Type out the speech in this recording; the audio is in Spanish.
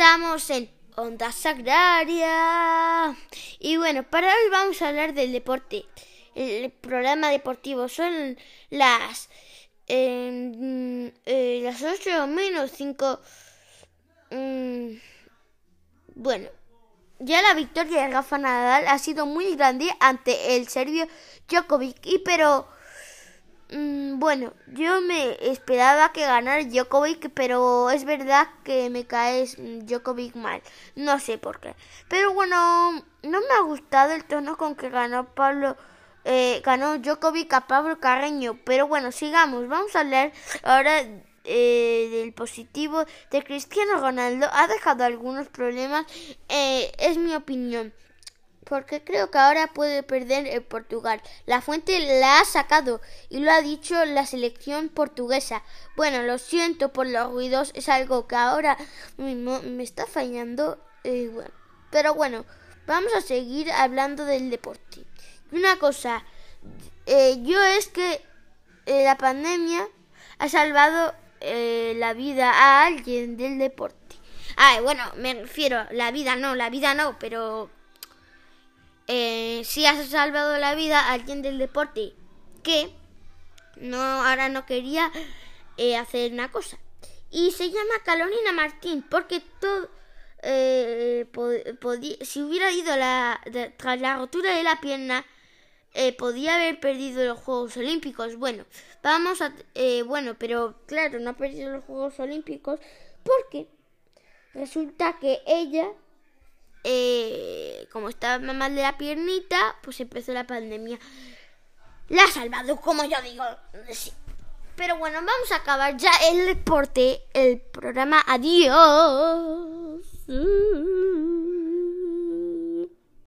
Estamos en Onda Sagraria. Y bueno, para hoy vamos a hablar del deporte. El programa deportivo son las eh, eh, las 8 menos 5. Mm, bueno, ya la victoria de Rafa Nadal ha sido muy grande ante el serbio Djokovic. Y pero bueno, yo me esperaba que ganara Djokovic, pero es verdad que me caes Djokovic mal. No sé por qué. Pero bueno, no me ha gustado el tono con que ganó Pablo. Eh, ganó Djokovic a Pablo Carreño. Pero bueno, sigamos. Vamos a hablar ahora eh, del positivo de Cristiano Ronaldo. Ha dejado algunos problemas. Eh, es mi opinión porque creo que ahora puede perder el Portugal. La fuente la ha sacado y lo ha dicho la selección portuguesa. Bueno, lo siento por los ruidos, es algo que ahora mismo me está fallando. Eh, pero bueno, vamos a seguir hablando del deporte. Una cosa, eh, yo es que eh, la pandemia ha salvado la vida a alguien del deporte. Ay, bueno, me refiero, la vida no, la vida no, pero eh, si has salvado la vida a alguien del deporte que no ahora no quería eh, hacer una cosa y se llama Carolina Martín porque todo eh, si hubiera ido la, tras la rotura de la pierna eh, podía haber perdido los Juegos Olímpicos. Bueno, vamos a... bueno, pero claro, no ha perdido los Juegos Olímpicos porque resulta que ella eh, como estaba mal de la piernita, pues empezó la pandemia. La ha salvado, como yo digo. Pero bueno, vamos a acabar ya el deporte, el programa. Adiós.